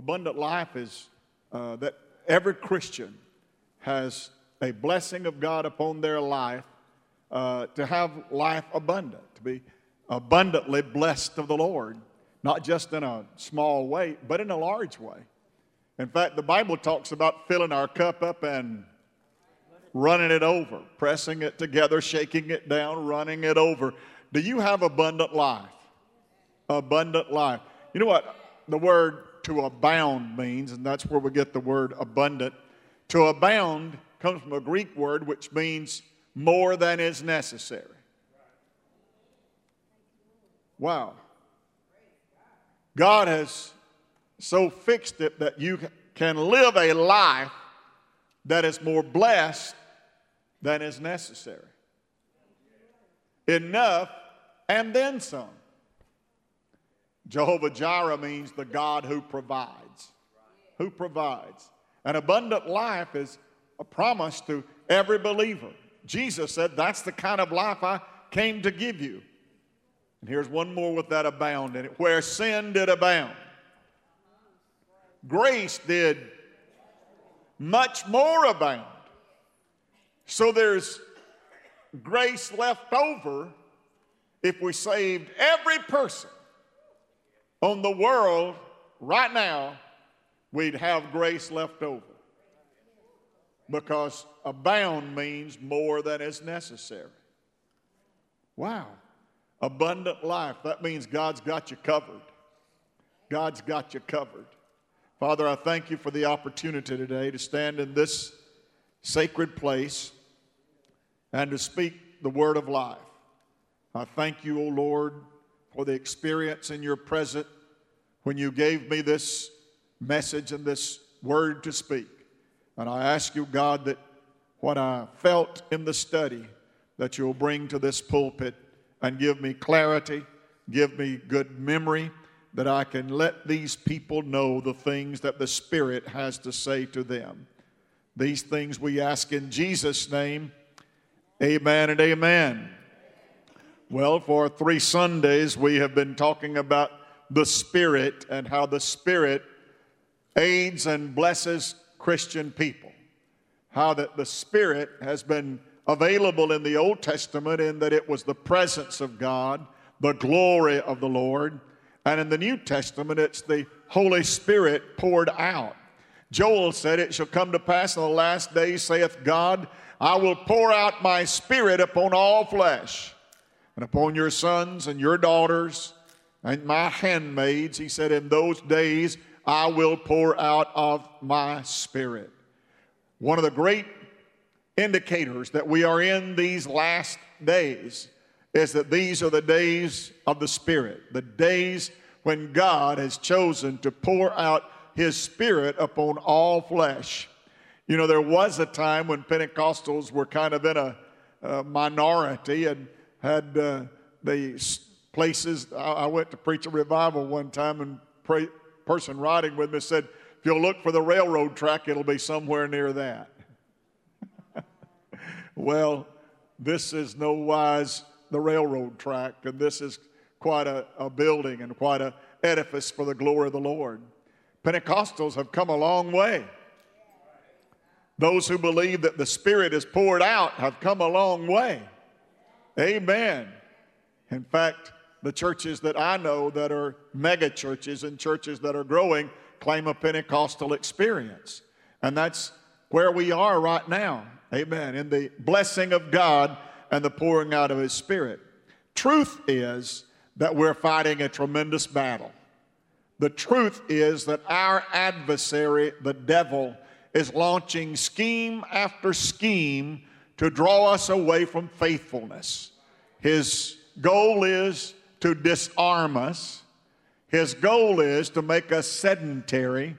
Abundant life is uh, that every Christian has a blessing of God upon their life uh, to have life abundant, to be abundantly blessed of the Lord, not just in a small way, but in a large way. In fact, the Bible talks about filling our cup up and running it over, pressing it together, shaking it down, running it over. Do you have abundant life? Abundant life. You know what the word to abound means, and that's where we get the word abundant. To abound comes from a Greek word which means more than is necessary. Wow. God has so fixed it that you can live a life that is more blessed than is necessary. Enough and then some. Jehovah Jireh means the God who provides. Who provides. An abundant life is a promise to every believer. Jesus said, That's the kind of life I came to give you. And here's one more with that abound in it where sin did abound, grace did much more abound. So there's grace left over if we saved every person on the world right now, we'd have grace left over. Because abound means more than is necessary. Wow. Abundant life. That means God's got you covered. God's got you covered. Father, I thank you for the opportunity today to stand in this sacred place and to speak the word of life. I thank you, O Lord, for the experience in your present when you gave me this message and this word to speak. And I ask you, God, that what I felt in the study, that you'll bring to this pulpit and give me clarity, give me good memory, that I can let these people know the things that the Spirit has to say to them. These things we ask in Jesus' name. Amen and amen. Well, for three Sundays, we have been talking about the Spirit and how the Spirit aids and blesses Christian people. How that the Spirit has been available in the Old Testament in that it was the presence of God, the glory of the Lord. And in the New Testament, it's the Holy Spirit poured out. Joel said, It shall come to pass in the last days, saith God, I will pour out my Spirit upon all flesh and upon your sons and your daughters and my handmaids. He said, In those days I will pour out of my spirit. One of the great indicators that we are in these last days is that these are the days of the Spirit, the days when God has chosen to pour out His Spirit upon all flesh. You know, there was a time when Pentecostals were kind of in a, a minority and had uh, the places. I, I, went to preach a revival one time, and pray, person riding with me said, "If you'll look for the railroad track, it'll be somewhere near that." well, this is no wise the railroad track, and this is quite a, a building and quite an edifice for the glory of the Lord. Pentecostals have come a long way. Those who believe that the Spirit is poured out have come a long way. Amen. In fact, the churches that I know that are mega churches and churches that are growing claim a Pentecostal experience. And that's where we are right now. Amen. In the blessing of God and the pouring out of His Spirit. Truth is that we're fighting a tremendous battle. The truth is that our adversary, the devil, is launching scheme after scheme to draw us away from faithfulness. His goal is to disarm us. His goal is to make us sedentary.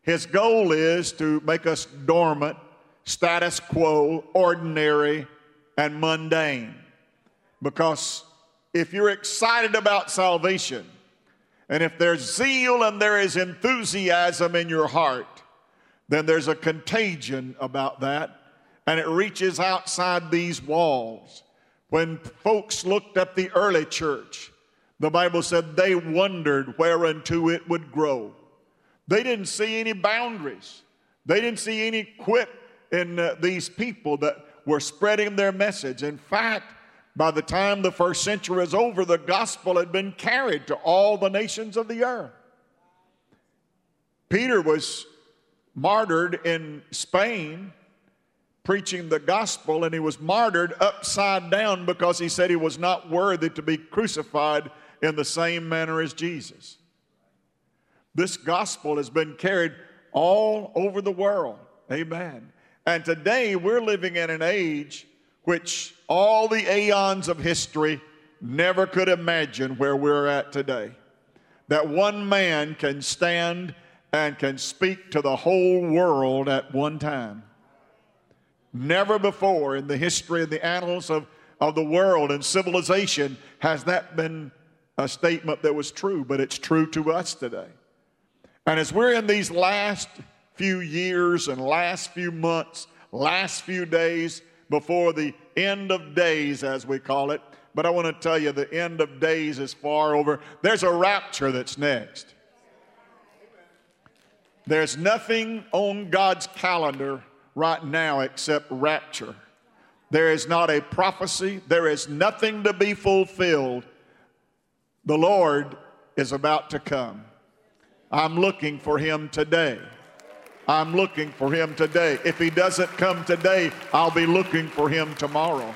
His goal is to make us dormant, status quo, ordinary, and mundane. Because if you're excited about salvation, and if there's zeal and there is enthusiasm in your heart, then there's a contagion about that and it reaches outside these walls. When folks looked at the early church, the Bible said they wondered whereunto it would grow. They didn't see any boundaries. They didn't see any quit in uh, these people that were spreading their message. In fact, by the time the first century was over, the gospel had been carried to all the nations of the earth. Peter was martyred in Spain preaching the gospel, and he was martyred upside down because he said he was not worthy to be crucified in the same manner as Jesus. This gospel has been carried all over the world. Amen. And today we're living in an age which all the aeons of history never could imagine where we're at today. That one man can stand and can speak to the whole world at one time. Never before in the history of the annals of, of the world and civilization has that been a statement that was true, but it's true to us today. And as we're in these last few years and last few months, last few days before the end of days, as we call it, but I want to tell you the end of days is far over. There's a rapture that's next. There's nothing on God's calendar right now except rapture. There is not a prophecy, there is nothing to be fulfilled. The Lord is about to come. I'm looking for him today. I'm looking for him today. If he doesn't come today, I'll be looking for him tomorrow.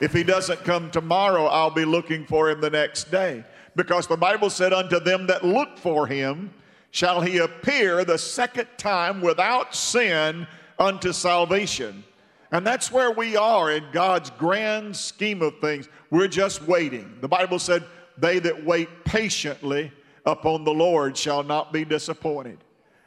If he doesn't come tomorrow, I'll be looking for him the next day. Because the Bible said, Unto them that look for him shall he appear the second time without sin unto salvation. And that's where we are in God's grand scheme of things. We're just waiting. The Bible said, They that wait patiently upon the Lord shall not be disappointed.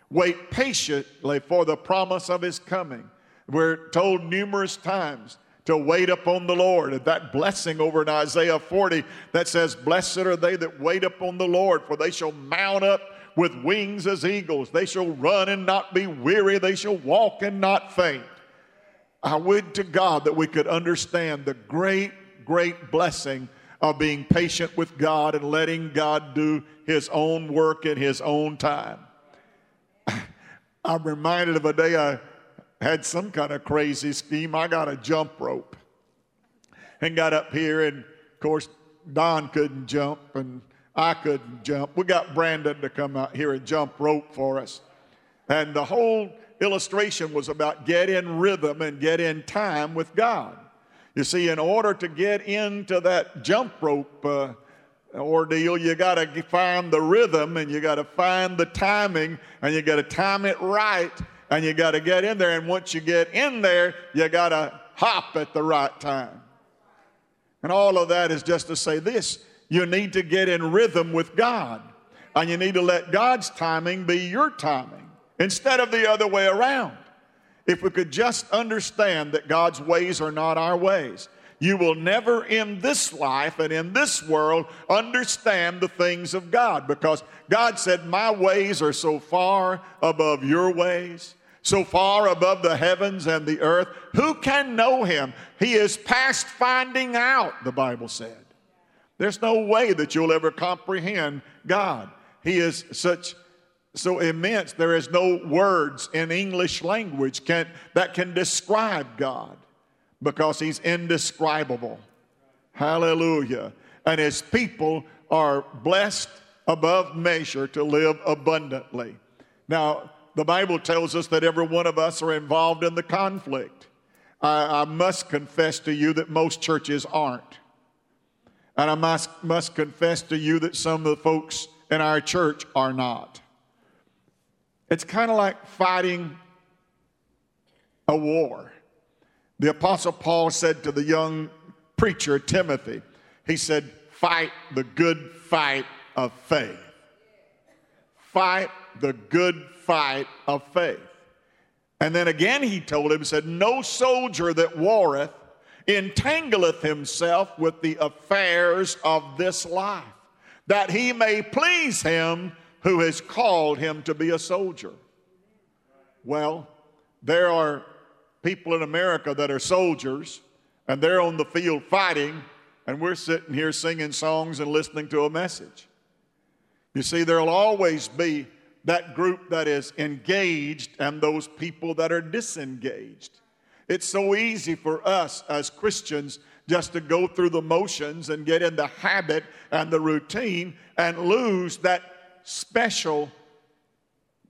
Wait patiently for the promise of his coming. We're told numerous times to wait upon the Lord. And that blessing over in Isaiah 40 that says, Blessed are they that wait upon the Lord, for they shall mount up with wings as eagles. They shall run and not be weary. They shall walk and not faint. I would to God that we could understand the great, great blessing of being patient with God and letting God do His own work in His own time. I'm reminded of a day I had some kind of crazy scheme. I got a jump rope and got up here, and of course, Don couldn't jump, and I couldn't jump. We got Brandon to come out here and jump rope for us. And the whole illustration was about get in rhythm and get in time with God. You see, in order to get into that jump rope uh, ordeal, you got to find the rhythm and you got to find the timing and you got to time it right and you got to get in there. And once you get in there, you got to hop at the right time. And all of that is just to say this you need to get in rhythm with God. And you need to let God's timing be your timing instead of the other way around. If we could just understand that God's ways are not our ways, you will never in this life and in this world understand the things of God because God said, My ways are so far above your ways, so far above the heavens and the earth. Who can know Him? He is past finding out, the Bible said. There's no way that you'll ever comprehend God. He is such so immense there is no words in English language can, that can describe God because he's indescribable. Hallelujah. And his people are blessed above measure to live abundantly. Now, the Bible tells us that every one of us are involved in the conflict. I, I must confess to you that most churches aren't. And I must, must confess to you that some of the folks in our church are not. It's kind of like fighting a war. The Apostle Paul said to the young preacher, Timothy, he said, Fight the good fight of faith. Fight the good fight of faith. And then again he told him, said, No soldier that warreth entangleth himself with the affairs of this life, that he may please him who has called him to be a soldier. Well, there are people in America that are soldiers, and they're on the field fighting, and we're sitting here singing songs and listening to a message. You see, there'll always be that group that is engaged and those people that are disengaged. It's so easy for us as Christians just to go through the motions and get in the habit and the routine and lose that special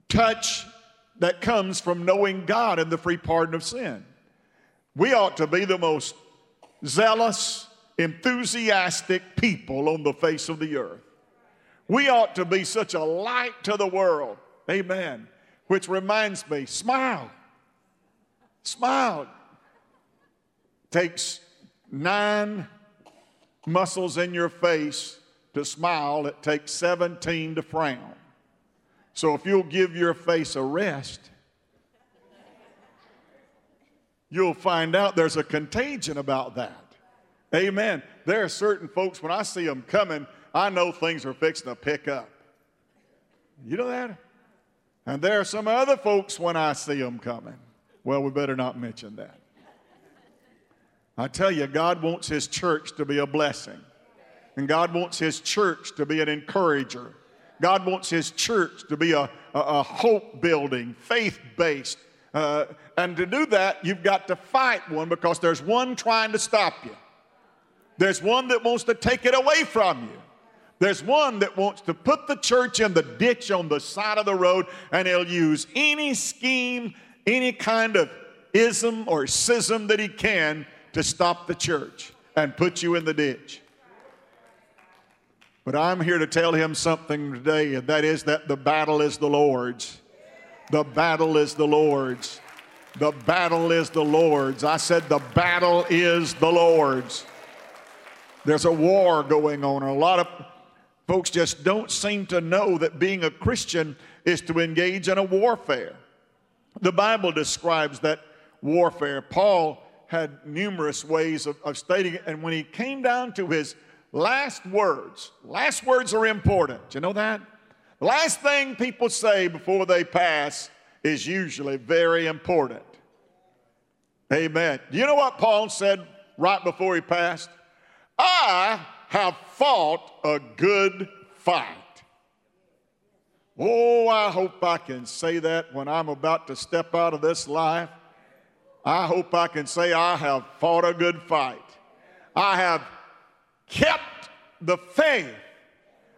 touch that comes from knowing God and the free pardon of sin. We ought to be the most zealous, enthusiastic people on the face of the earth. We ought to be such a light to the world. Amen. Which reminds me, smile. Smile. Takes nine muscles in your face to smile, it takes 17 to frown. So if you'll give your face a rest, you'll find out there's a contagion about that. Amen. There are certain folks, when I see them coming, I know things are fixing to pick up. You know that? And there are some other folks when I see them coming. Well, we better not mention that. I tell you, God wants His church to be a blessing. And God wants His church to be an encourager. God wants His church to be a, a, a hope building, faith based. Uh, and to do that, you've got to fight one because there's one trying to stop you. There's one that wants to take it away from you. There's one that wants to put the church in the ditch on the side of the road, and he'll use any scheme, any kind of ism or schism that he can to stop the church and put you in the ditch. But I'm here to tell him something today, and that is that the battle is the Lord's. The battle is the Lord's. The battle is the Lord's. I said, the battle is the Lord's. There's a war going on. A lot of folks just don't seem to know that being a Christian is to engage in a warfare. The Bible describes that warfare. Paul had numerous ways of, of stating it. And when he came down to his last words, last words are important. Do you know that? The Last thing people say before they pass is usually very important. Amen. Do you know what Paul said right before he passed? I have fought a good fight. Oh, I hope I can say that when I'm about to step out of this life. I hope I can say I have fought a good fight. I have kept the faith.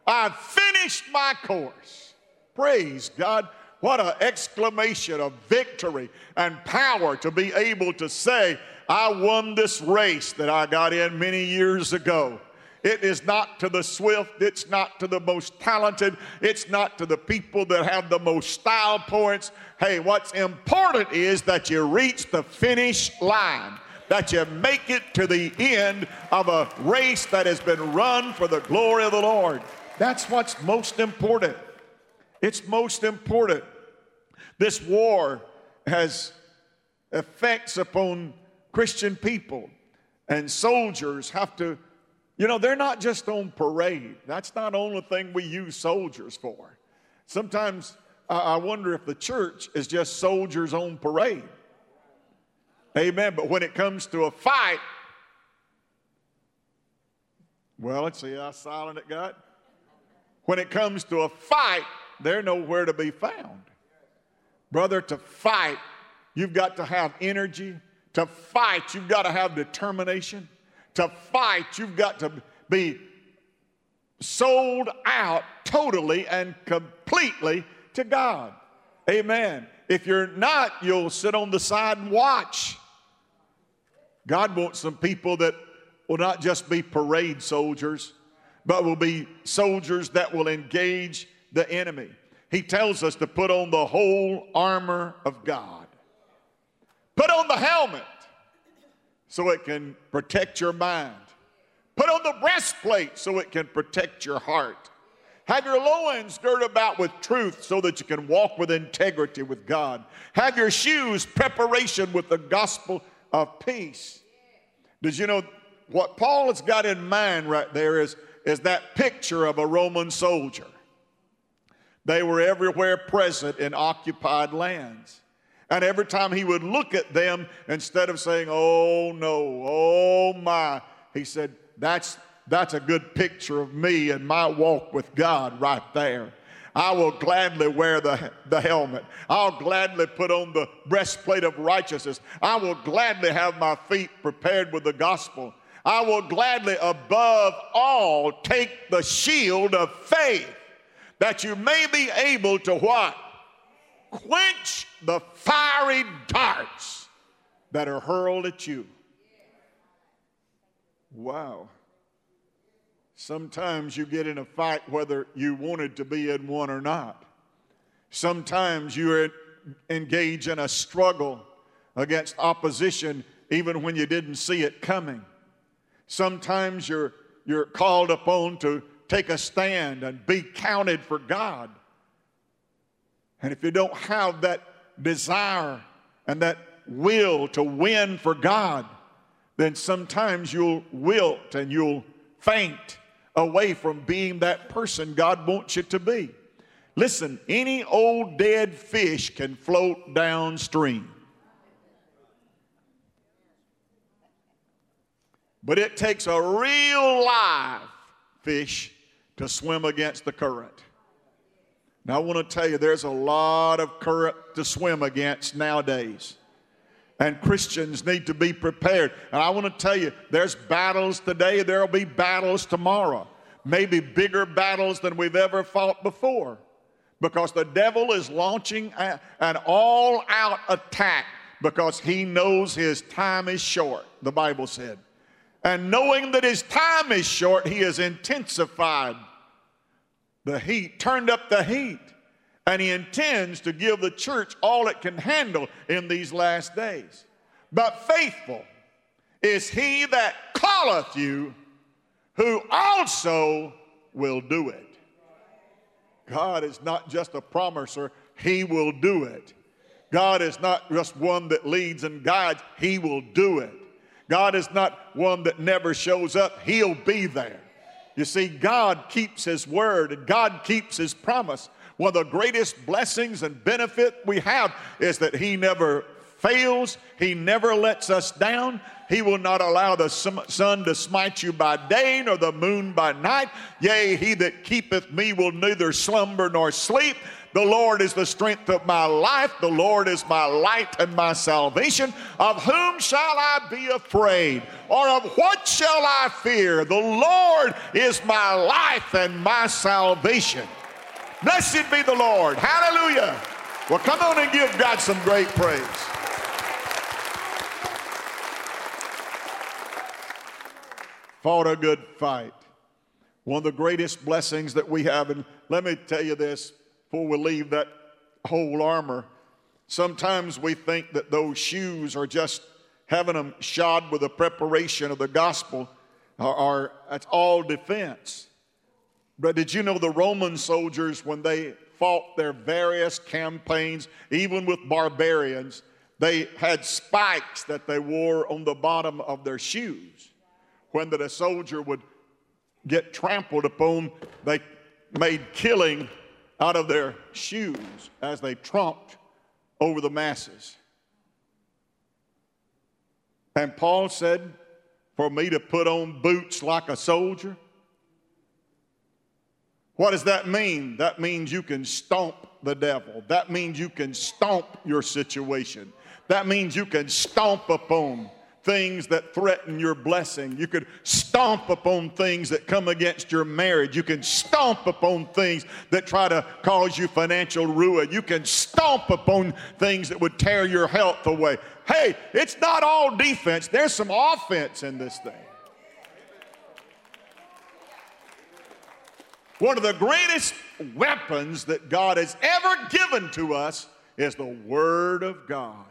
I've finished my course. Praise God. What an exclamation of victory and power to be able to say, I won this race that I got in many years ago. It is not to the swift, it's not to the most talented, it's not to the people that have the most style points. Hey, what's important is that you reach the finish line, that you make it to the end of a race that has been run for the glory of the Lord. That's what's most important. It's most important. This war has effects upon Christian people, and soldiers have to you know, they're not just on parade. That's not the only thing we use soldiers for. Sometimes I wonder if the church is just soldiers on parade. Amen. But when it comes to a fight, well, let's see how silent it got. When it comes to a fight, they're nowhere to be found. Brother, to fight, you've got to have energy. To fight, you've got to have determination to fight, you've got to be sold out totally and completely to God. Amen. If you're not, you'll sit on the side and watch. God wants some people that will not just be parade soldiers, but will be soldiers that will engage the enemy. He tells us to put on the whole armor of God. Put on the helmet so it can protect your mind. Put on the breastplate so it can protect your heart. Have your loins girt about with truth so that you can walk with integrity with God. Have your shoes preparation with the gospel of peace. Did you know what Paul has got in mind right there is, is that picture of a Roman soldier? They were everywhere present in occupied lands. And every time he would look at them, instead of saying, Oh no, oh my, he said, That's, that's a good picture of me and my walk with God right there. I will gladly wear the, the helmet. I'll gladly put on the breastplate of righteousness. I will gladly have my feet prepared with the gospel. I will gladly, above all, take the shield of faith that you may be able to what? Quench the fiery darts that are hurled at you. Wow. Sometimes you get in a fight whether you wanted to be in one or not. Sometimes you engage in a struggle against opposition even when you didn't see it coming. Sometimes you're, you're called upon to take a stand and be counted for God. And if you don't have that desire and that will to win for God, then sometimes you'll wilt and you'll faint away from being that person God wants you to be. Listen, any old dead fish can float downstream. But it takes a real live fish to swim against the current. Now, I want to tell you, there's a lot of current to swim against nowadays. And Christians need to be prepared. And I want to tell you, there's battles today, there'll be battles tomorrow. Maybe bigger battles than we've ever fought before. Because the devil is launching a, an all out attack because he knows his time is short, the Bible said. And knowing that his time is short, he has intensified the heat, turned up the heat and he intends to give the church all it can handle in these last days. But faithful is he that calleth you, who also will do it. God is not just a promiser, he will do it. God is not just one that leads and guides, he will do it. God is not one that never shows up, he'll be there. You see, God keeps his word and God keeps his promise. One of the greatest blessings and benefit we have is that He never fails, He never lets us down. He will not allow the sun to smite you by day nor the moon by night. Yea, he that keepeth me will neither slumber nor sleep. The Lord is the strength of my life. The Lord is my light and my salvation. Of whom shall I be afraid? Or of what shall I fear? The Lord is my life and my salvation. Blessed be the Lord. Hallelujah. Well, come on and give God some great praise. Fought a good fight. One of the greatest blessings that we have, and let me tell you this before we leave that whole armor. Sometimes we think that those shoes are just having them shod with the preparation of the gospel, are, are that's all defense. But did you know the Roman soldiers, when they fought their various campaigns, even with barbarians, they had spikes that they wore on the bottom of their shoes. When the soldier would get trampled upon, they made killing out of their shoes as they trumped over the masses. And Paul said, For me to put on boots like a soldier, what does that mean? That means you can stomp the devil. That means you can stomp your situation. That means you can stomp upon things that threaten your blessing. You could stomp upon things that come against your marriage. You can stomp upon things that try to cause you financial ruin. You can stomp upon things that would tear your health away. Hey, it's not all defense, there's some offense in this thing. One of the greatest weapons that God has ever given to us is the Word of God.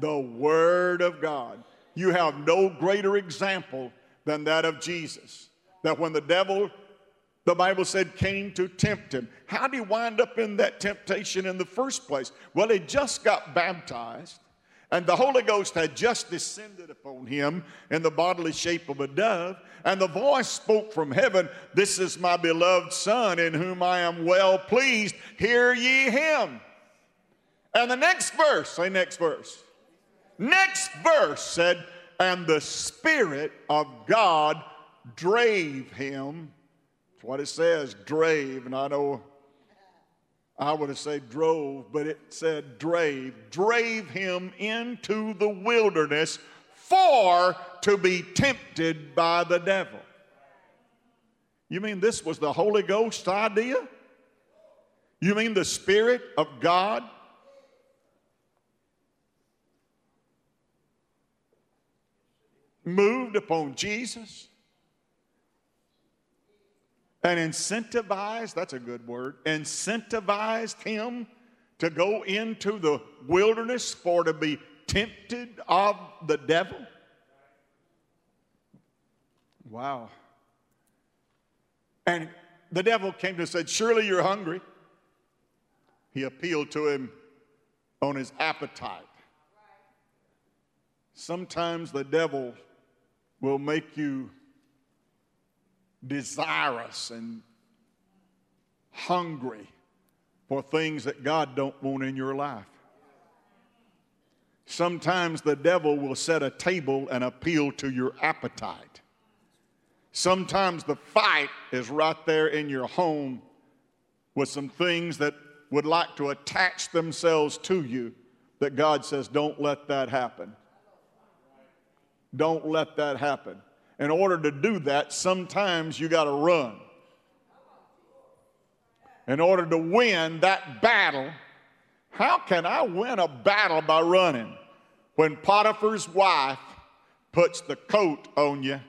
The Word of God. You have no greater example than that of Jesus. That when the devil, the Bible said, came to tempt him, how did he wind up in that temptation in the first place? Well, he just got baptized. And the Holy Ghost had just descended upon him in the bodily shape of a dove. And the voice spoke from heaven, This is my beloved Son, in whom I am well pleased. Hear ye him. And the next verse, say next verse. Next verse said, And the Spirit of God drave him That's what it says, drave. And I know I would have said drove, but it said drave. Drave him into the wilderness for to be tempted by the devil. You mean this was the Holy Ghost idea? You mean the Spirit of God? Moved upon Jesus and incentivized, that's a good word, incentivized him to go into the wilderness for to be tempted of the devil? Wow. And the devil came to him and said, Surely you're hungry. He appealed to him on his appetite. Sometimes the devil will make you desirous and hungry for things that God don't want in your life. Sometimes the devil will set a table and appeal to your appetite. Sometimes the fight is right there in your home with some things that would like to attach themselves to you that God says, don't let that happen. Don't let that happen. In order to do that, sometimes you got to run. In order to win that battle, how can I win a battle by running? When Potiphar's wife puts the coat on you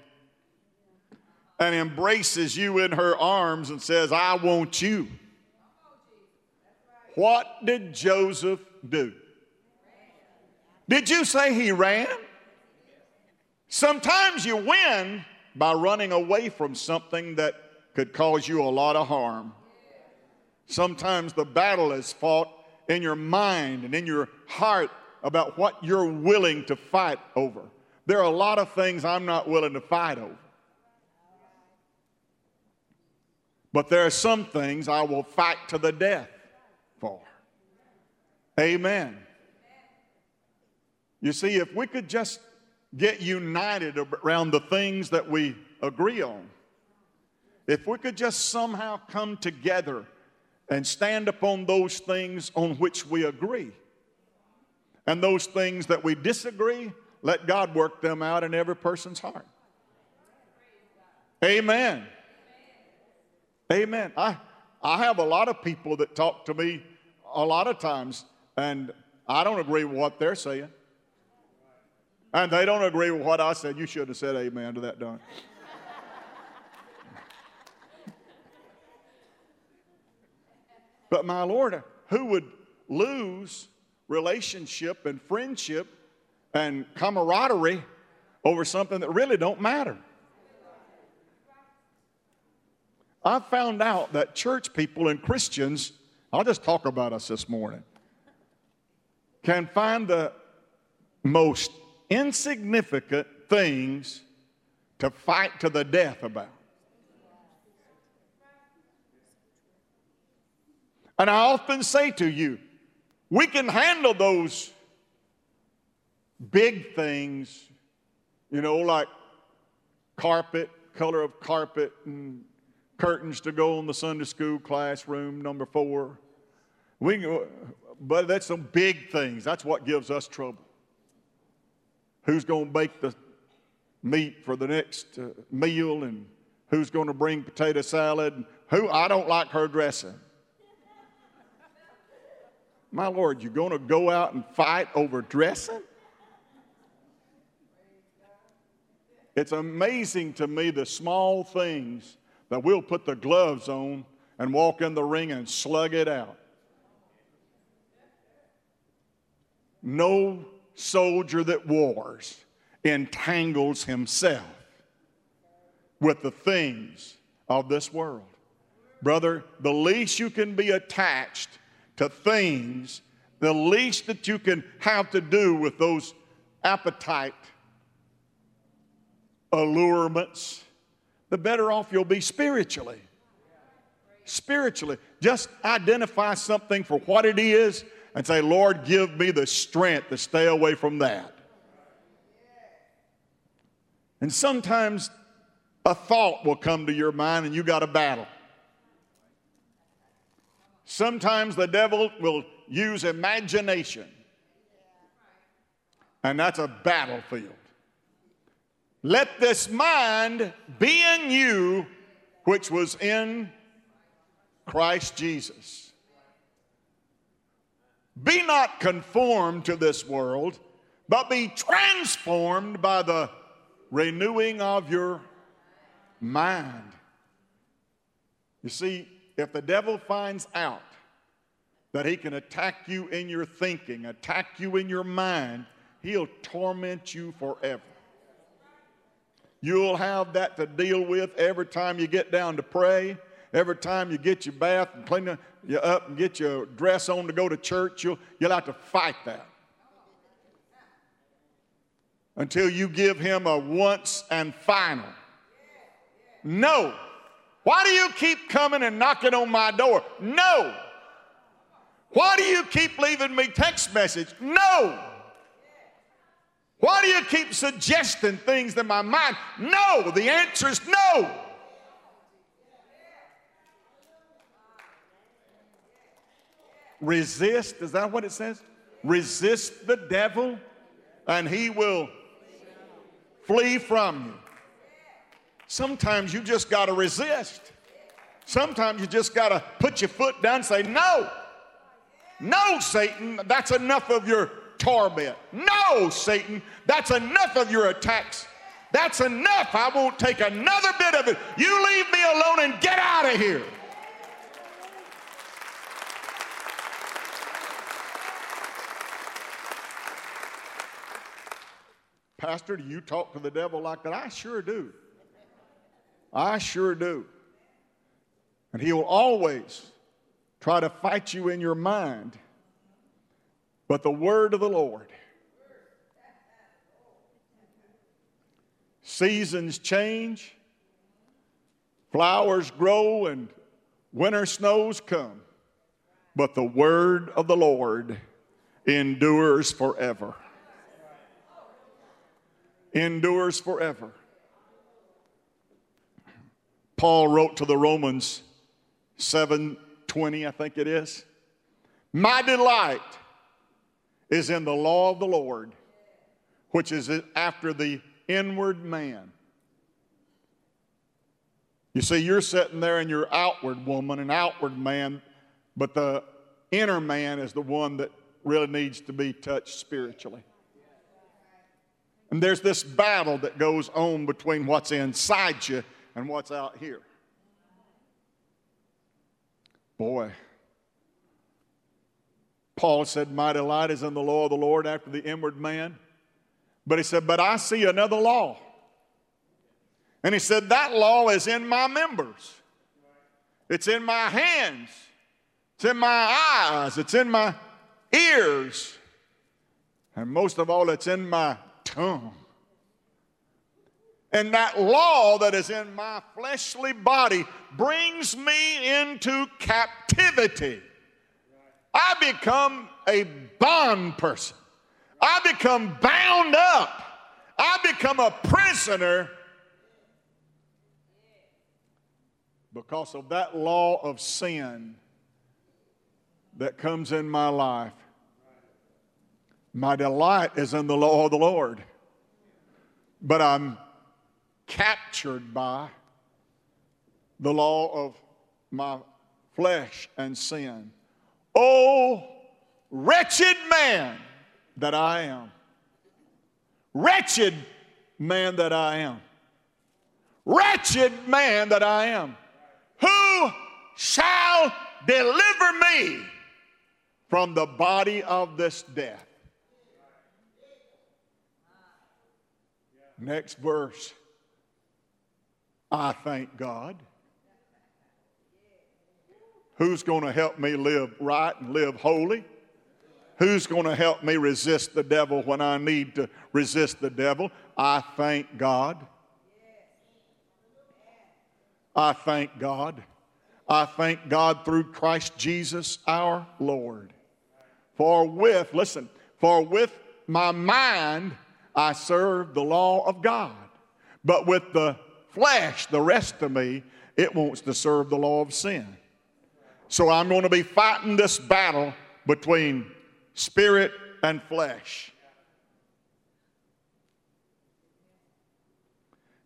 and embraces you in her arms and says, I want you. What did Joseph do? Did you say he ran? Sometimes you win by running away from something that could cause you a lot of harm. Sometimes the battle is fought in your mind and in your heart about what you're willing to fight over. There are a lot of things I'm not willing to fight over. But there are some things I will fight to the death for. Amen. You see, if we could just get united around the things that we agree on, if we could just somehow come together and stand upon those things on which we agree, and those things that we disagree, let God work them out in every person's heart. Amen. Amen. I, I have a lot of people that talk to me a lot of times, and I don't agree with what they're saying. And they don't agree with what I said. You shouldn't have said amen to that, Don. but my Lord, who would lose relationship and friendship and camaraderie over something that really don't matter? I found out that church people and Christians, I'll just talk about us this morning, can find the most insignificant things to fight to the death about. And I often say to you, we can handle those big things, you know, like carpet, color of carpet, and curtains to go in the Sunday school classroom, number four. We, but that's some big things. That's what gives us trouble. Who's going to bake the meat for the next uh, meal and who's going to bring potato salad? Who I don't like her dressing. My Lord, you're going to go out and fight over dressing? It's amazing to me the small things that we'll put the gloves on and walk in the ring and slug it out. No soldier that wars entangles himself with the things of this world. Brother, the least you can be attached to things, the least that you can have to do with those appetite allurements the better off you'll be spiritually. Spiritually. Just identify something for what it is and say, Lord, give me the strength to stay away from that. And sometimes a thought will come to your mind and you got a battle. Sometimes the devil will use imagination, and that's a battlefield. Let this mind be in you, which was in Christ Jesus. Be not conformed to this world, but be transformed by the renewing of your mind. You see, if the devil finds out that he can attack you in your thinking, attack you in your mind, he'll torment you forever. You'll have that to deal with every time you get down to pray, every time you get your bath and clean you up and get your dress on to go to church. You'll, you'll have to fight that until you give him a once and final. No. Why do you keep coming and knocking on my door? No. Why do you keep leaving me text message? No. Why do you keep suggesting things in my mind? No. The answer is no. Resist, is that what it says? Resist the devil and he will flee from you. Sometimes you just got to resist. Sometimes you just got to put your foot down and say, No, no, Satan, that's enough of your torment. No, Satan, that's enough of your attacks. That's enough. I won't take another bit of it. You leave me alone and get out of here. Pastor, do you talk to the devil like that? I sure do. I sure do. And he will always try to fight you in your mind. But the word of the Lord, seasons change, flowers grow, and winter snows come. But the word of the Lord endures forever. Endures forever. Paul wrote to the Romans 7:20, I think it is. My delight is in the law of the Lord, which is after the inward man. You see, you're sitting there in your outward woman, an outward man, but the inner man is the one that really needs to be touched spiritually. And there's this battle that goes on between what's inside you and what's out here. Boy, Paul said, My delight is in the law of the Lord after the inward man. But he said, But I see another law. And he said, That law is in my members, it's in my hands, it's in my eyes, it's in my ears, and most of all, it's in my tongue. And that law that is in my fleshly body brings me into captivity. I become a bond person. I become bound up. I become a prisoner because of that law of sin that comes in my life. My delight is in the law of the Lord, but I'm captured by the law of my flesh and sin. Oh, wretched man that I am. Wretched man that I am. Wretched man that I am. Who shall deliver me from the body of this death? Next verse. I thank God. Who's going to help me live right and live holy? Who's going to help me resist the devil when I need to resist the devil? I thank God. I thank God. I thank God through Christ Jesus our Lord. For with, listen, for with my mind I serve the law of God, but with the flesh, the rest of me, it wants to serve the law of sin. So I'm going to be fighting this battle between spirit and flesh.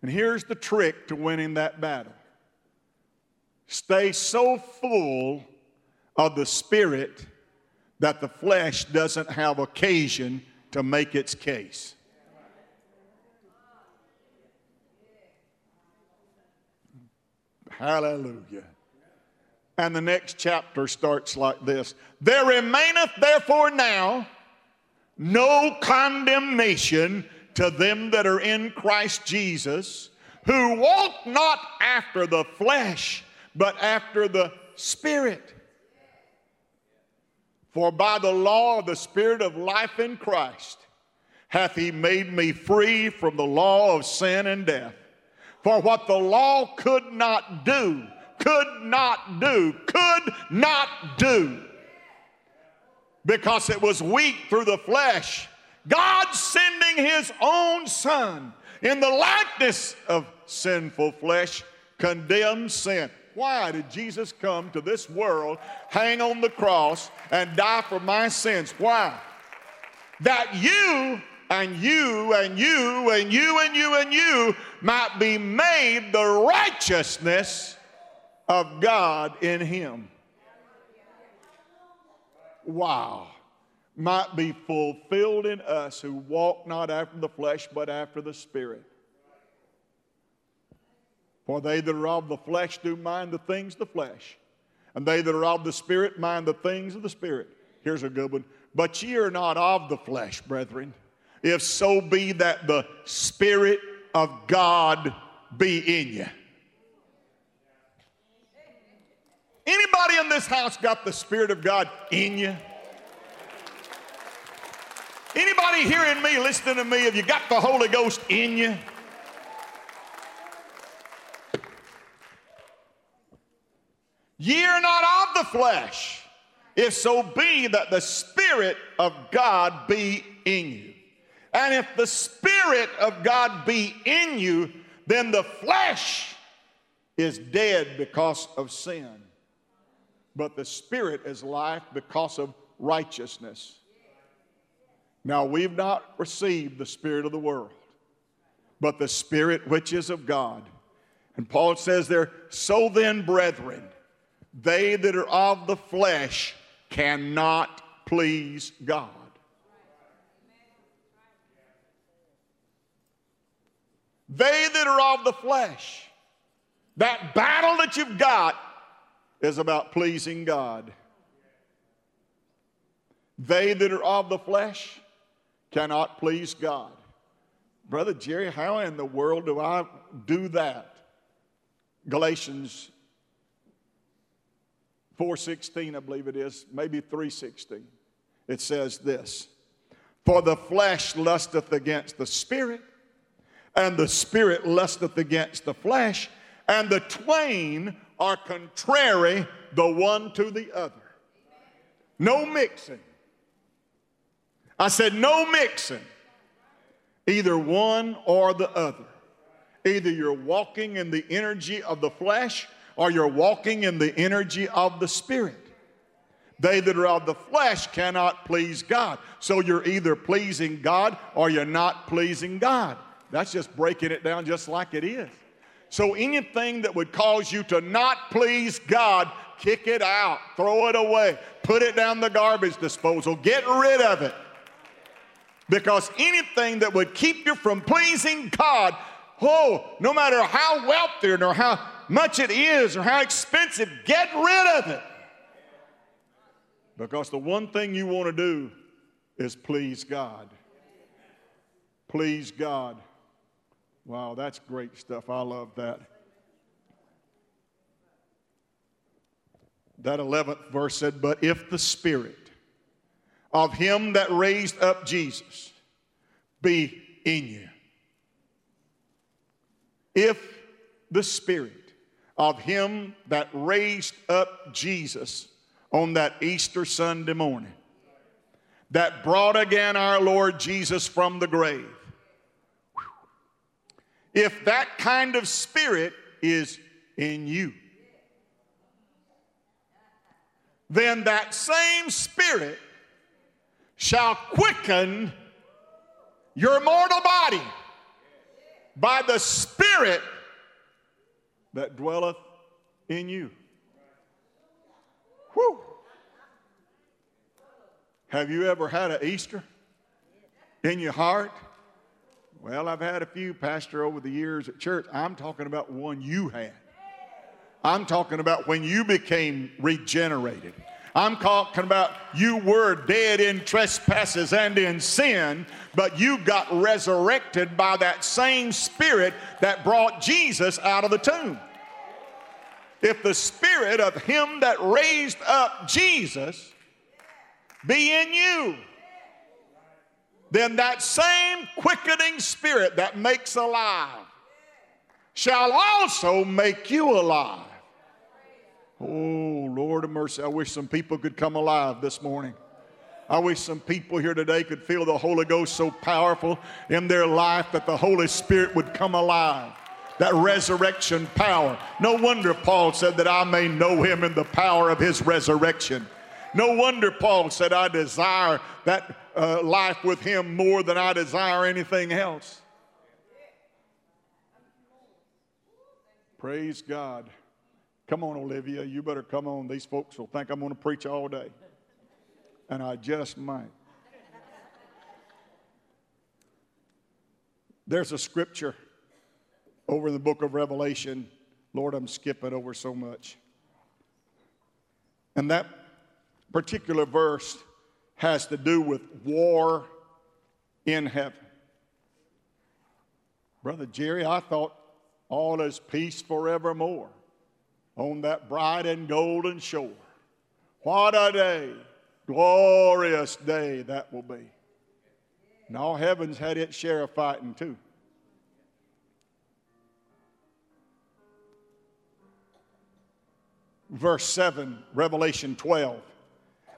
And here's the trick to winning that battle stay so full of the spirit that the flesh doesn't have occasion to make its case. Hallelujah. And the next chapter starts like this There remaineth therefore now no condemnation to them that are in Christ Jesus, who walk not after the flesh, but after the Spirit. For by the law of the Spirit of life in Christ hath he made me free from the law of sin and death. For what the law could not do, could not do, could not do, because it was weak through the flesh, God sending his own Son in the likeness of sinful flesh condemns sin. Why did Jesus come to this world, hang on the cross, and die for my sins? Why? That you and you and you and you and you and you might be made the righteousness of God in Him. Wow. Might be fulfilled in us who walk not after the flesh but after the Spirit. For they that are of the flesh do mind the things of the flesh, and they that are of the Spirit mind the things of the Spirit. Here's a good one. But ye are not of the flesh, brethren if so be that the Spirit of God be in you. Anybody in this house got the Spirit of God in you? Anybody hearing me, listening to me, have you got the Holy Ghost in you? Ye are not of the flesh, if so be that the Spirit of God be in you. And if the Spirit of God be in you, then the flesh is dead because of sin. But the Spirit is life because of righteousness. Now, we've not received the Spirit of the world, but the Spirit which is of God. And Paul says there, so then, brethren, they that are of the flesh cannot please God. They that are of the flesh, that battle that you've got is about pleasing God. They that are of the flesh cannot please God. Brother Jerry, how in the world do I do that? Galatians 4:16 I believe it is, maybe 3:16. It says this, "For the flesh lusteth against the spirit, and the spirit lusteth against the flesh, and the twain are contrary the one to the other. No mixing. I said, no mixing. Either one or the other. Either you're walking in the energy of the flesh or you're walking in the energy of the spirit. They that are of the flesh cannot please God. So you're either pleasing God or you're not pleasing God. That's just breaking it down just like it is. So anything that would cause you to not please God, kick it out, throw it away, put it down the garbage disposal, get rid of it. Because anything that would keep you from pleasing God, oh, no matter how wealthy or how much it is or how expensive, get rid of it. Because the one thing you want to do is please God. Please God. Wow, that's great stuff. I love that. That 11th verse said, But if the Spirit of him that raised up Jesus be in you, if the Spirit of him that raised up Jesus on that Easter Sunday morning, that brought again our Lord Jesus from the grave, if that kind of spirit is in you. Then that same spirit shall quicken your mortal body by the spirit that dwelleth in you. Whew. Have you ever had an Easter in your heart? Well, I've had a few, Pastor, over the years at church. I'm talking about one you had. I'm talking about when you became regenerated. I'm talking about you were dead in trespasses and in sin, but you got resurrected by that same Spirit that brought Jesus out of the tomb. If the Spirit of Him that raised up Jesus be in you, then that same quickening spirit that makes alive shall also make you alive. Oh, Lord of mercy, I wish some people could come alive this morning. I wish some people here today could feel the Holy Ghost so powerful in their life that the Holy Spirit would come alive. That resurrection power. No wonder Paul said that I may know him in the power of his resurrection. No wonder Paul said, I desire that uh, life with Him more than I desire anything else. Praise God. Come on, Olivia. You better come on. These folks will think I'm going to preach all day. And I just might. There's a scripture over in the book of Revelation. Lord, I'm skipping over so much. And that particular verse has to do with war in heaven. Brother Jerry, I thought all is peace forevermore on that bright and golden shore. What a day, glorious day that will be. And all heaven's had its share of fighting too. Verse 7, Revelation 12.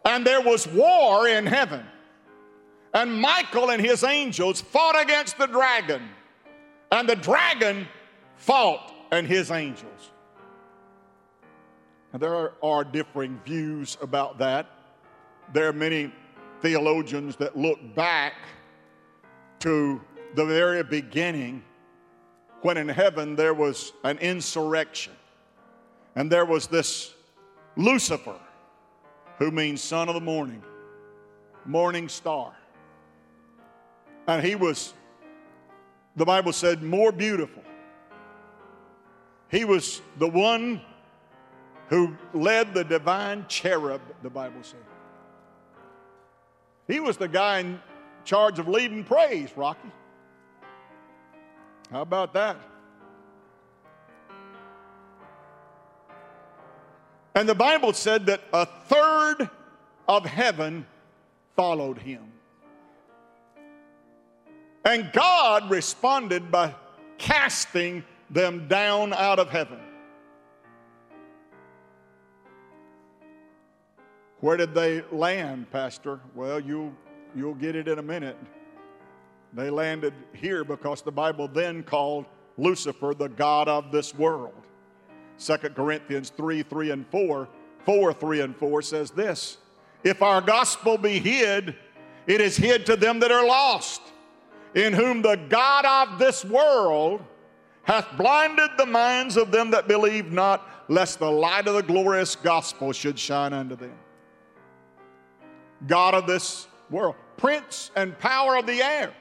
And there was war in heaven. And Michael and his angels fought against the dragon. And the dragon fought and his angels. Now, there are differing views about that. There are many theologians that look back to the very beginning when in heaven there was an insurrection and there was this Lucifer who means son of the morning, morning star. And he was, the Bible said, more beautiful. He was the one who led the divine cherub, the Bible said. He was the guy in charge of leading praise, Rocky. How about that? And the Bible said that a third of heaven followed him. And God responded by casting them down out of heaven. Where did they land, Pastor? Well, you'll, you'll get it in a minute. They landed here because the Bible then called Lucifer the God of this world. 2 Corinthians 3 3 and 4, 4 3 and 4 says this If our gospel be hid, it is hid to them that are lost, in whom the God of this world hath blinded the minds of them that believe not, lest the light of the glorious gospel should shine unto them. God of this world, prince and power of the air,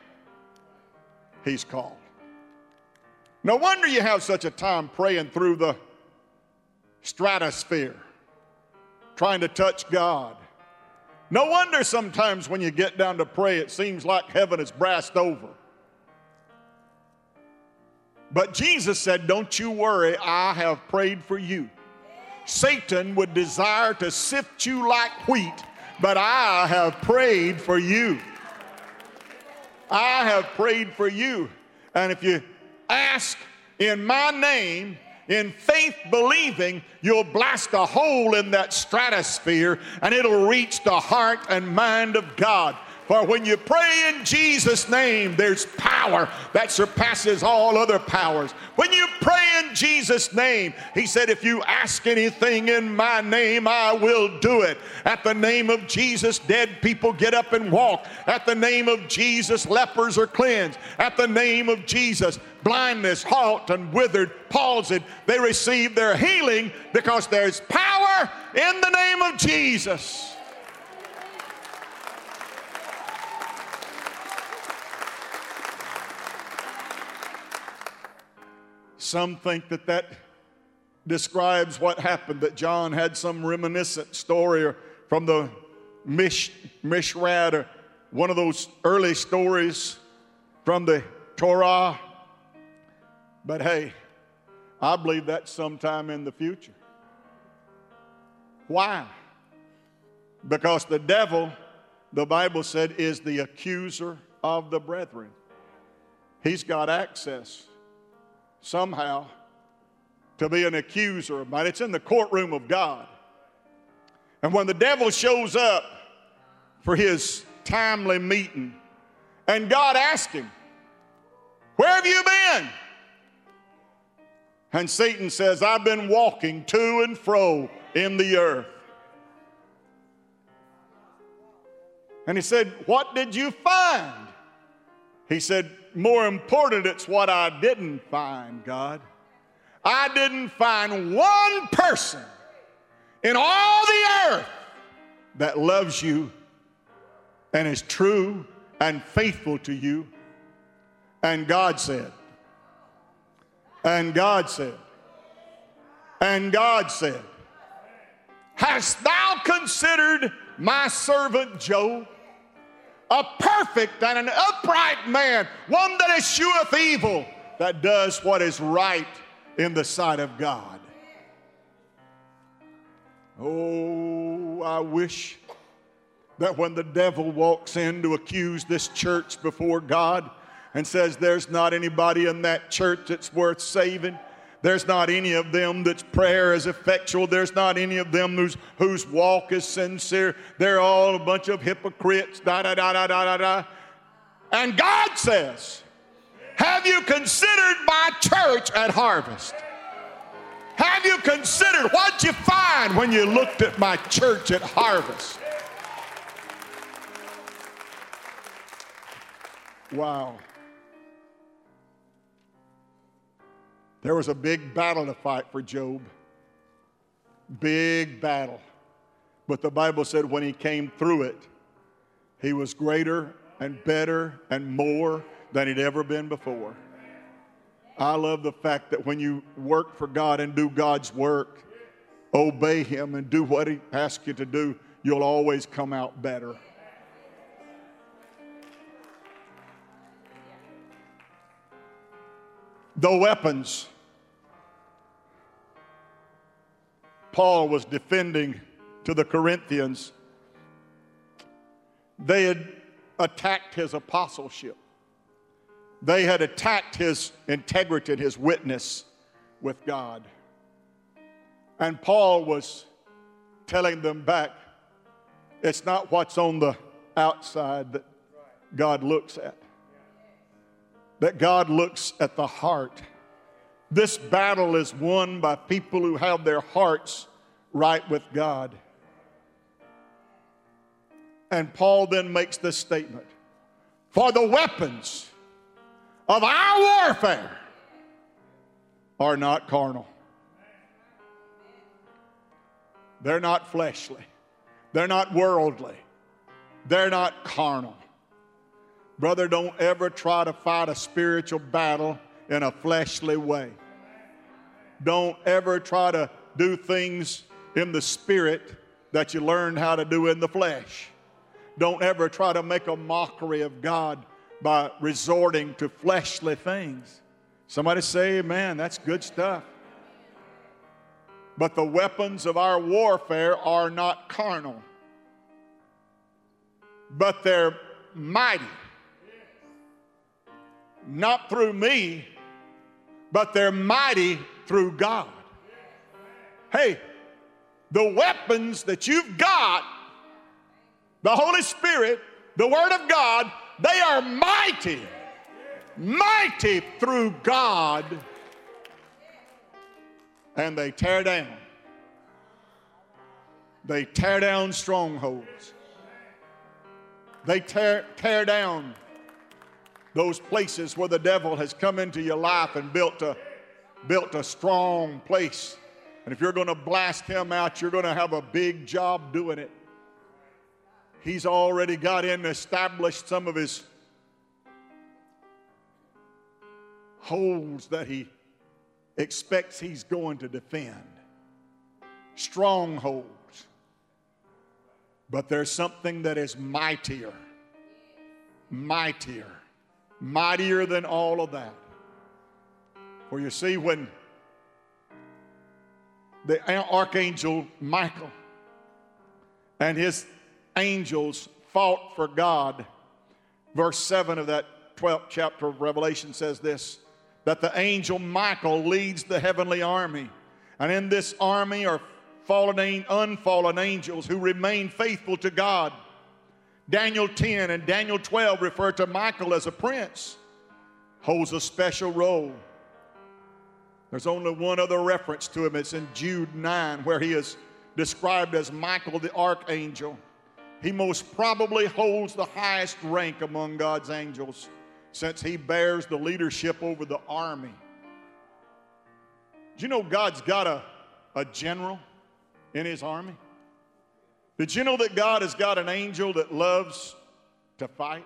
he's called. No wonder you have such a time praying through the stratosphere, trying to touch God. No wonder sometimes when you get down to pray, it seems like heaven is brassed over. But Jesus said, Don't you worry, I have prayed for you. Satan would desire to sift you like wheat, but I have prayed for you. I have prayed for you. And if you ask in my name, in faith believing, you'll blast a hole in that stratosphere and it'll reach the heart and mind of God. For when you pray in Jesus' name, there's power that surpasses all other powers. When you pray in Jesus' name, He said, If you ask anything in my name, I will do it. At the name of Jesus, dead people get up and walk. At the name of Jesus, lepers are cleansed. At the name of Jesus, blindness, halt, and withered, palsied, they receive their healing because there's power in the name of Jesus. Some think that that describes what happened, that John had some reminiscent story or from the Mish, Mishrad or one of those early stories from the Torah. But hey, I believe that's sometime in the future. Why? Because the devil, the Bible said, is the accuser of the brethren. He's got access somehow to be an accuser of but It's in the courtroom of God. And when the devil shows up for his timely meeting, and God asks him, Where have you been? And Satan says, I've been walking to and fro in the earth. And he said, What did you find? He said, more important, it's what I didn't find, God. I didn't find one person in all the earth that loves you and is true and faithful to you. And God said, and God said, and God said, Hast thou considered my servant Job? a perfect and an upright man, one that escheweth evil, that does what is right in the sight of God. Oh, I wish that when the devil walks in to accuse this church before God and says there's not anybody in that church that's worth saving, there's not any of them that's prayer is effectual. There's not any of them whose, whose walk is sincere. They're all a bunch of hypocrites, da da da da da da da. And God says, Have you considered my church at harvest? Have you considered what you find when you looked at my church at harvest? Wow. There was a big battle to fight for Job. Big battle. But the Bible said when he came through it, he was greater and better and more than he'd ever been before. I love the fact that when you work for God and do God's work, obey Him and do what He asks you to do, you'll always come out better. The weapons Paul was defending to the Corinthians, they had attacked his apostleship. They had attacked his integrity and his witness with God. And Paul was telling them back it's not what's on the outside that God looks at, that God looks at the heart. This battle is won by people who have their hearts right with God. And Paul then makes this statement For the weapons of our warfare are not carnal, they're not fleshly, they're not worldly, they're not carnal. Brother, don't ever try to fight a spiritual battle in a fleshly way. Don't ever try to do things in the spirit that you learned how to do in the flesh. Don't ever try to make a mockery of God by resorting to fleshly things. Somebody say, Amen. That's good stuff. But the weapons of our warfare are not carnal, but they're mighty. Not through me, but they're mighty through God. Hey, the weapons that you've got, the Holy Spirit the Word of God, they are mighty, mighty through God, and they tear down. They tear down strongholds. They tear, tear down those places where the devil has come into your life and built a, built a strong place. And if you're going to blast him out, you're going to have a big job doing it. He's already got in and established some of his holes that he expects he's going to defend. Strongholds. But there's something that is mightier, mightier mightier than all of that. For you see, when the archangel Michael and his angels fought for God, verse 7 of that 12th chapter of Revelation says this that the angel Michael leads the heavenly army. And in this army are fallen, unfallen angels who remain faithful to God Daniel 10 and Daniel 12 refer to Michael as a prince, holds a special role. There's only one other reference to him. It's in Jude 9, where he is described as Michael the archangel. He most probably holds the highest rank among God's angels since he bears the leadership over the army. Do you know God's got a, a general in his army? Did you know that God has got an angel that loves to fight?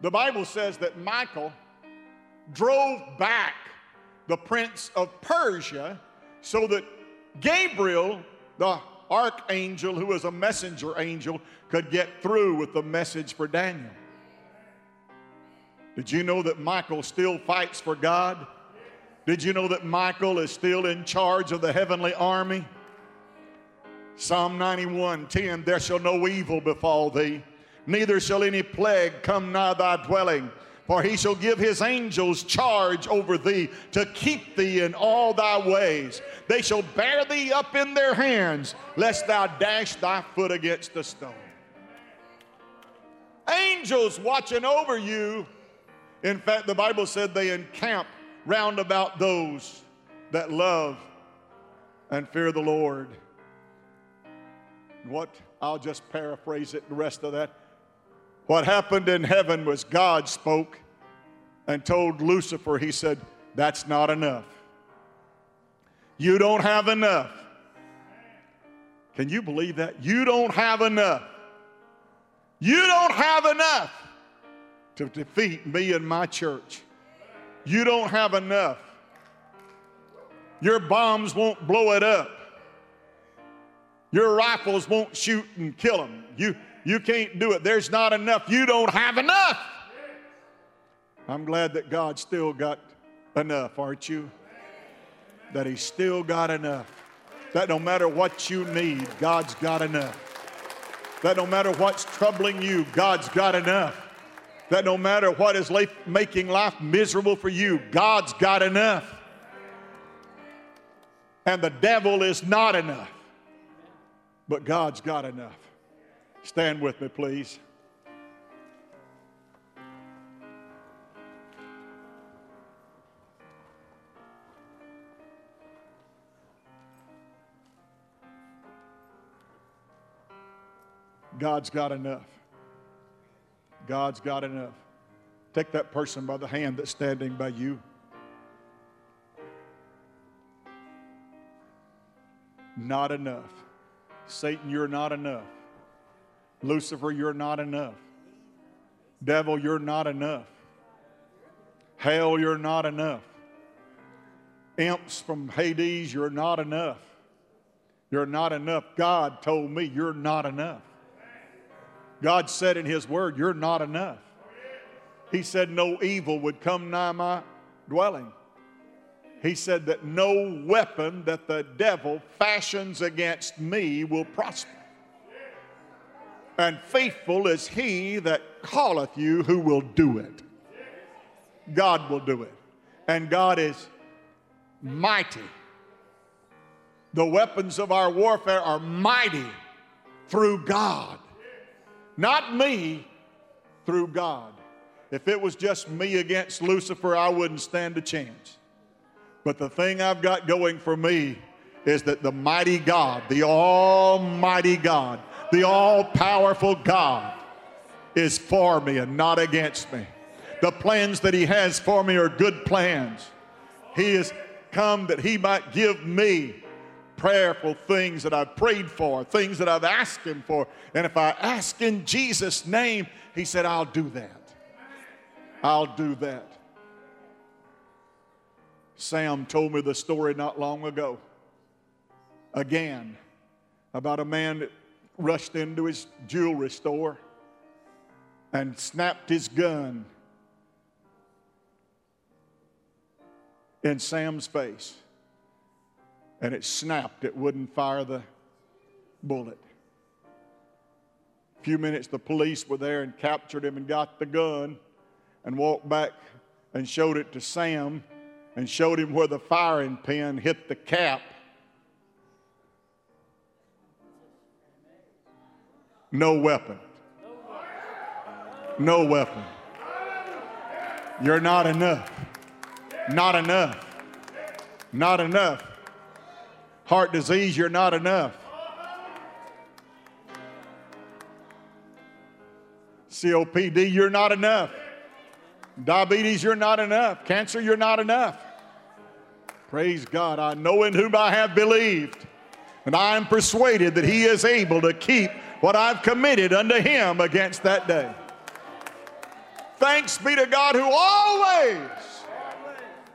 The Bible says that Michael drove back the prince of Persia so that Gabriel, the archangel who was a messenger angel, could get through with the message for Daniel. Did you know that Michael still fights for God? Did you know that Michael is still in charge of the heavenly army? Psalm 91 10 There shall no evil befall thee, neither shall any plague come nigh thy dwelling. For he shall give his angels charge over thee to keep thee in all thy ways. They shall bear thee up in their hands, lest thou dash thy foot against a stone. Angels watching over you. In fact, the Bible said they encamp round about those that love and fear the Lord. What, I'll just paraphrase it, the rest of that. What happened in heaven was God spoke and told Lucifer, He said, That's not enough. You don't have enough. Can you believe that? You don't have enough. You don't have enough to defeat me and my church. You don't have enough. Your bombs won't blow it up. Your rifles won't shoot and kill them. You, you can't do it. There's not enough. You don't have enough. I'm glad that God still got enough, aren't you? That He's still got enough. That no matter what you need, God's got enough. That no matter what's troubling you, God's got enough. That no matter what is making life miserable for you, God's got enough. And the devil is not enough but God's got enough. Stand with me, please. God's got enough. God's got enough. Take that person by the hand that's standing by you. Not enough. Satan, you're not enough. Lucifer, you're not enough. Devil, you're not enough. Hell, you're not enough. Imps from Hades, you're not enough. You're not enough. God told me you're not enough. God said in His Word, You're not enough. He said, No evil would come nigh my dwelling he said that no weapon that the devil fashions against me will prosper. And faithful is he that calleth you who will do it. God will do it. And God is mighty. The weapons of our warfare are mighty through God Not me, through God. If it was just me against Lucifer, I wouldn't stand a chance. But the thing I've got going for me is that the mighty God, the almighty God, the all powerful God is for me and not against me. The plans that He has for me are good plans. He has come that He might give me prayerful things that I've prayed for, things that I've asked Him for. And if I ask in Jesus' name, He said, I'll do that. I'll do that. Sam told me the story not long ago, again, about a man that rushed into his jewelry store and snapped his gun in Sam's face. And it snapped, it wouldn't fire the bullet. A few minutes, the police were there and captured him and got the gun and walked back and showed it to Sam and showed him where the firing pin hit the cap. No weapon. No weapon. You're not enough. Not enough. Not enough. Heart disease, you're not enough. COPD, you're not enough. Diabetes, you're not enough. Cancer, you're not enough. Praise God. I know in whom I have believed, and I am persuaded that He is able to keep what I've committed unto Him against that day. Thanks be to God who always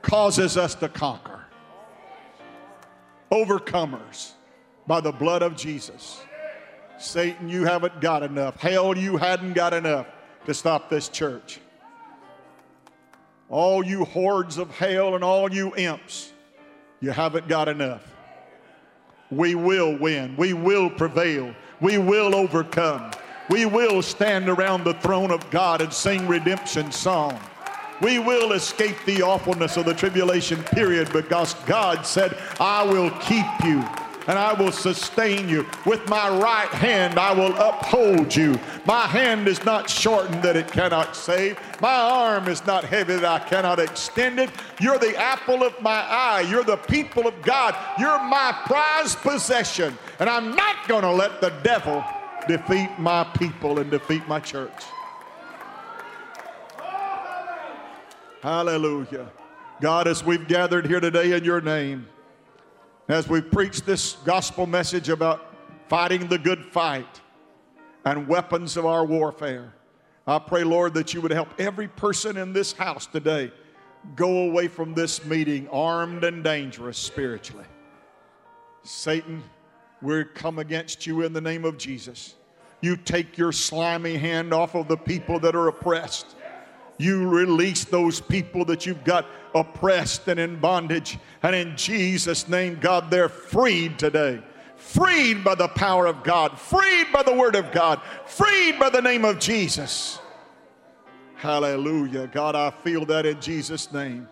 causes us to conquer. Overcomers by the blood of Jesus. Satan, you haven't got enough. Hell, you hadn't got enough to stop this church all you hordes of hell and all you imps, you haven't got enough. We will win. We will prevail. We will overcome. We will stand around the throne of God and sing redemption song. We will escape the awfulness of the tribulation period because God said, I will keep you and I will sustain you. With my right hand, I will uphold you. My hand is not shortened that it cannot save. My arm is not heavy that I cannot extend it. You're the apple of my eye. You're the people of God. You're my prized possession. And I'm not going to let the devil defeat my people and defeat my church. Hallelujah. God, as we've gathered here today in your name, as we preach this gospel message about fighting the good fight and weapons of our warfare, I pray, Lord, that you would help every person in this house today go away from this meeting armed and dangerous spiritually. Satan, we come against you in the name of Jesus. You take your slimy hand off of the people that are oppressed you release those people that you've got oppressed and in bondage. And in Jesus' name, God, they're freed today. Freed by the power of God, freed by the word of God, freed by the name of Jesus. Hallelujah. God, I feel that in Jesus' name.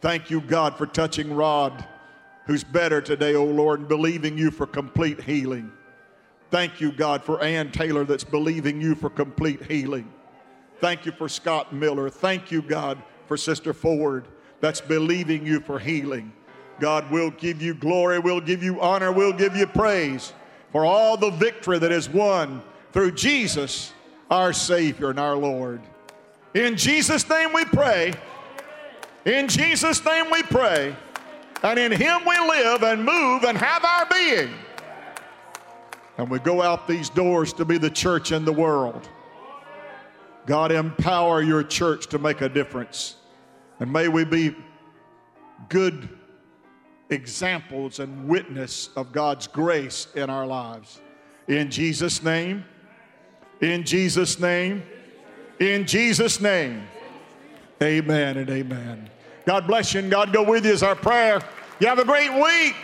Thank you, God, for touching Rod, who's better today, oh Lord, and believing you for complete healing. Thank you, God, for Ann Taylor that's believing you for complete healing. Thank you for Scott Miller. Thank you, God, for Sister Ford that's believing you for healing. God will give you glory, we'll give you honor, we'll give you praise for all the victory that is won through Jesus, our Savior and our Lord. In Jesus' name we pray. In Jesus' name we pray. And in Him we live and move and have our being. And we go out these doors to be the church in the world. God, empower your church to make a difference. And may we be good examples and witness of God's grace in our lives. In Jesus' name, in Jesus' name, in Jesus' name, amen and amen. God bless you and God go with you is our prayer. You have a great week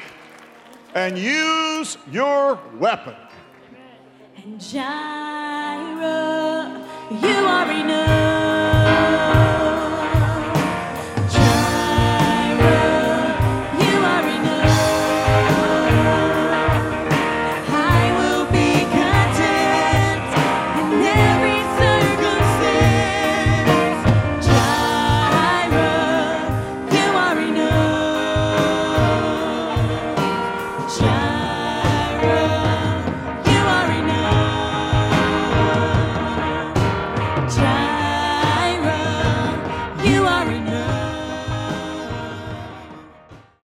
and use your weapon. And Jireh. You are enough.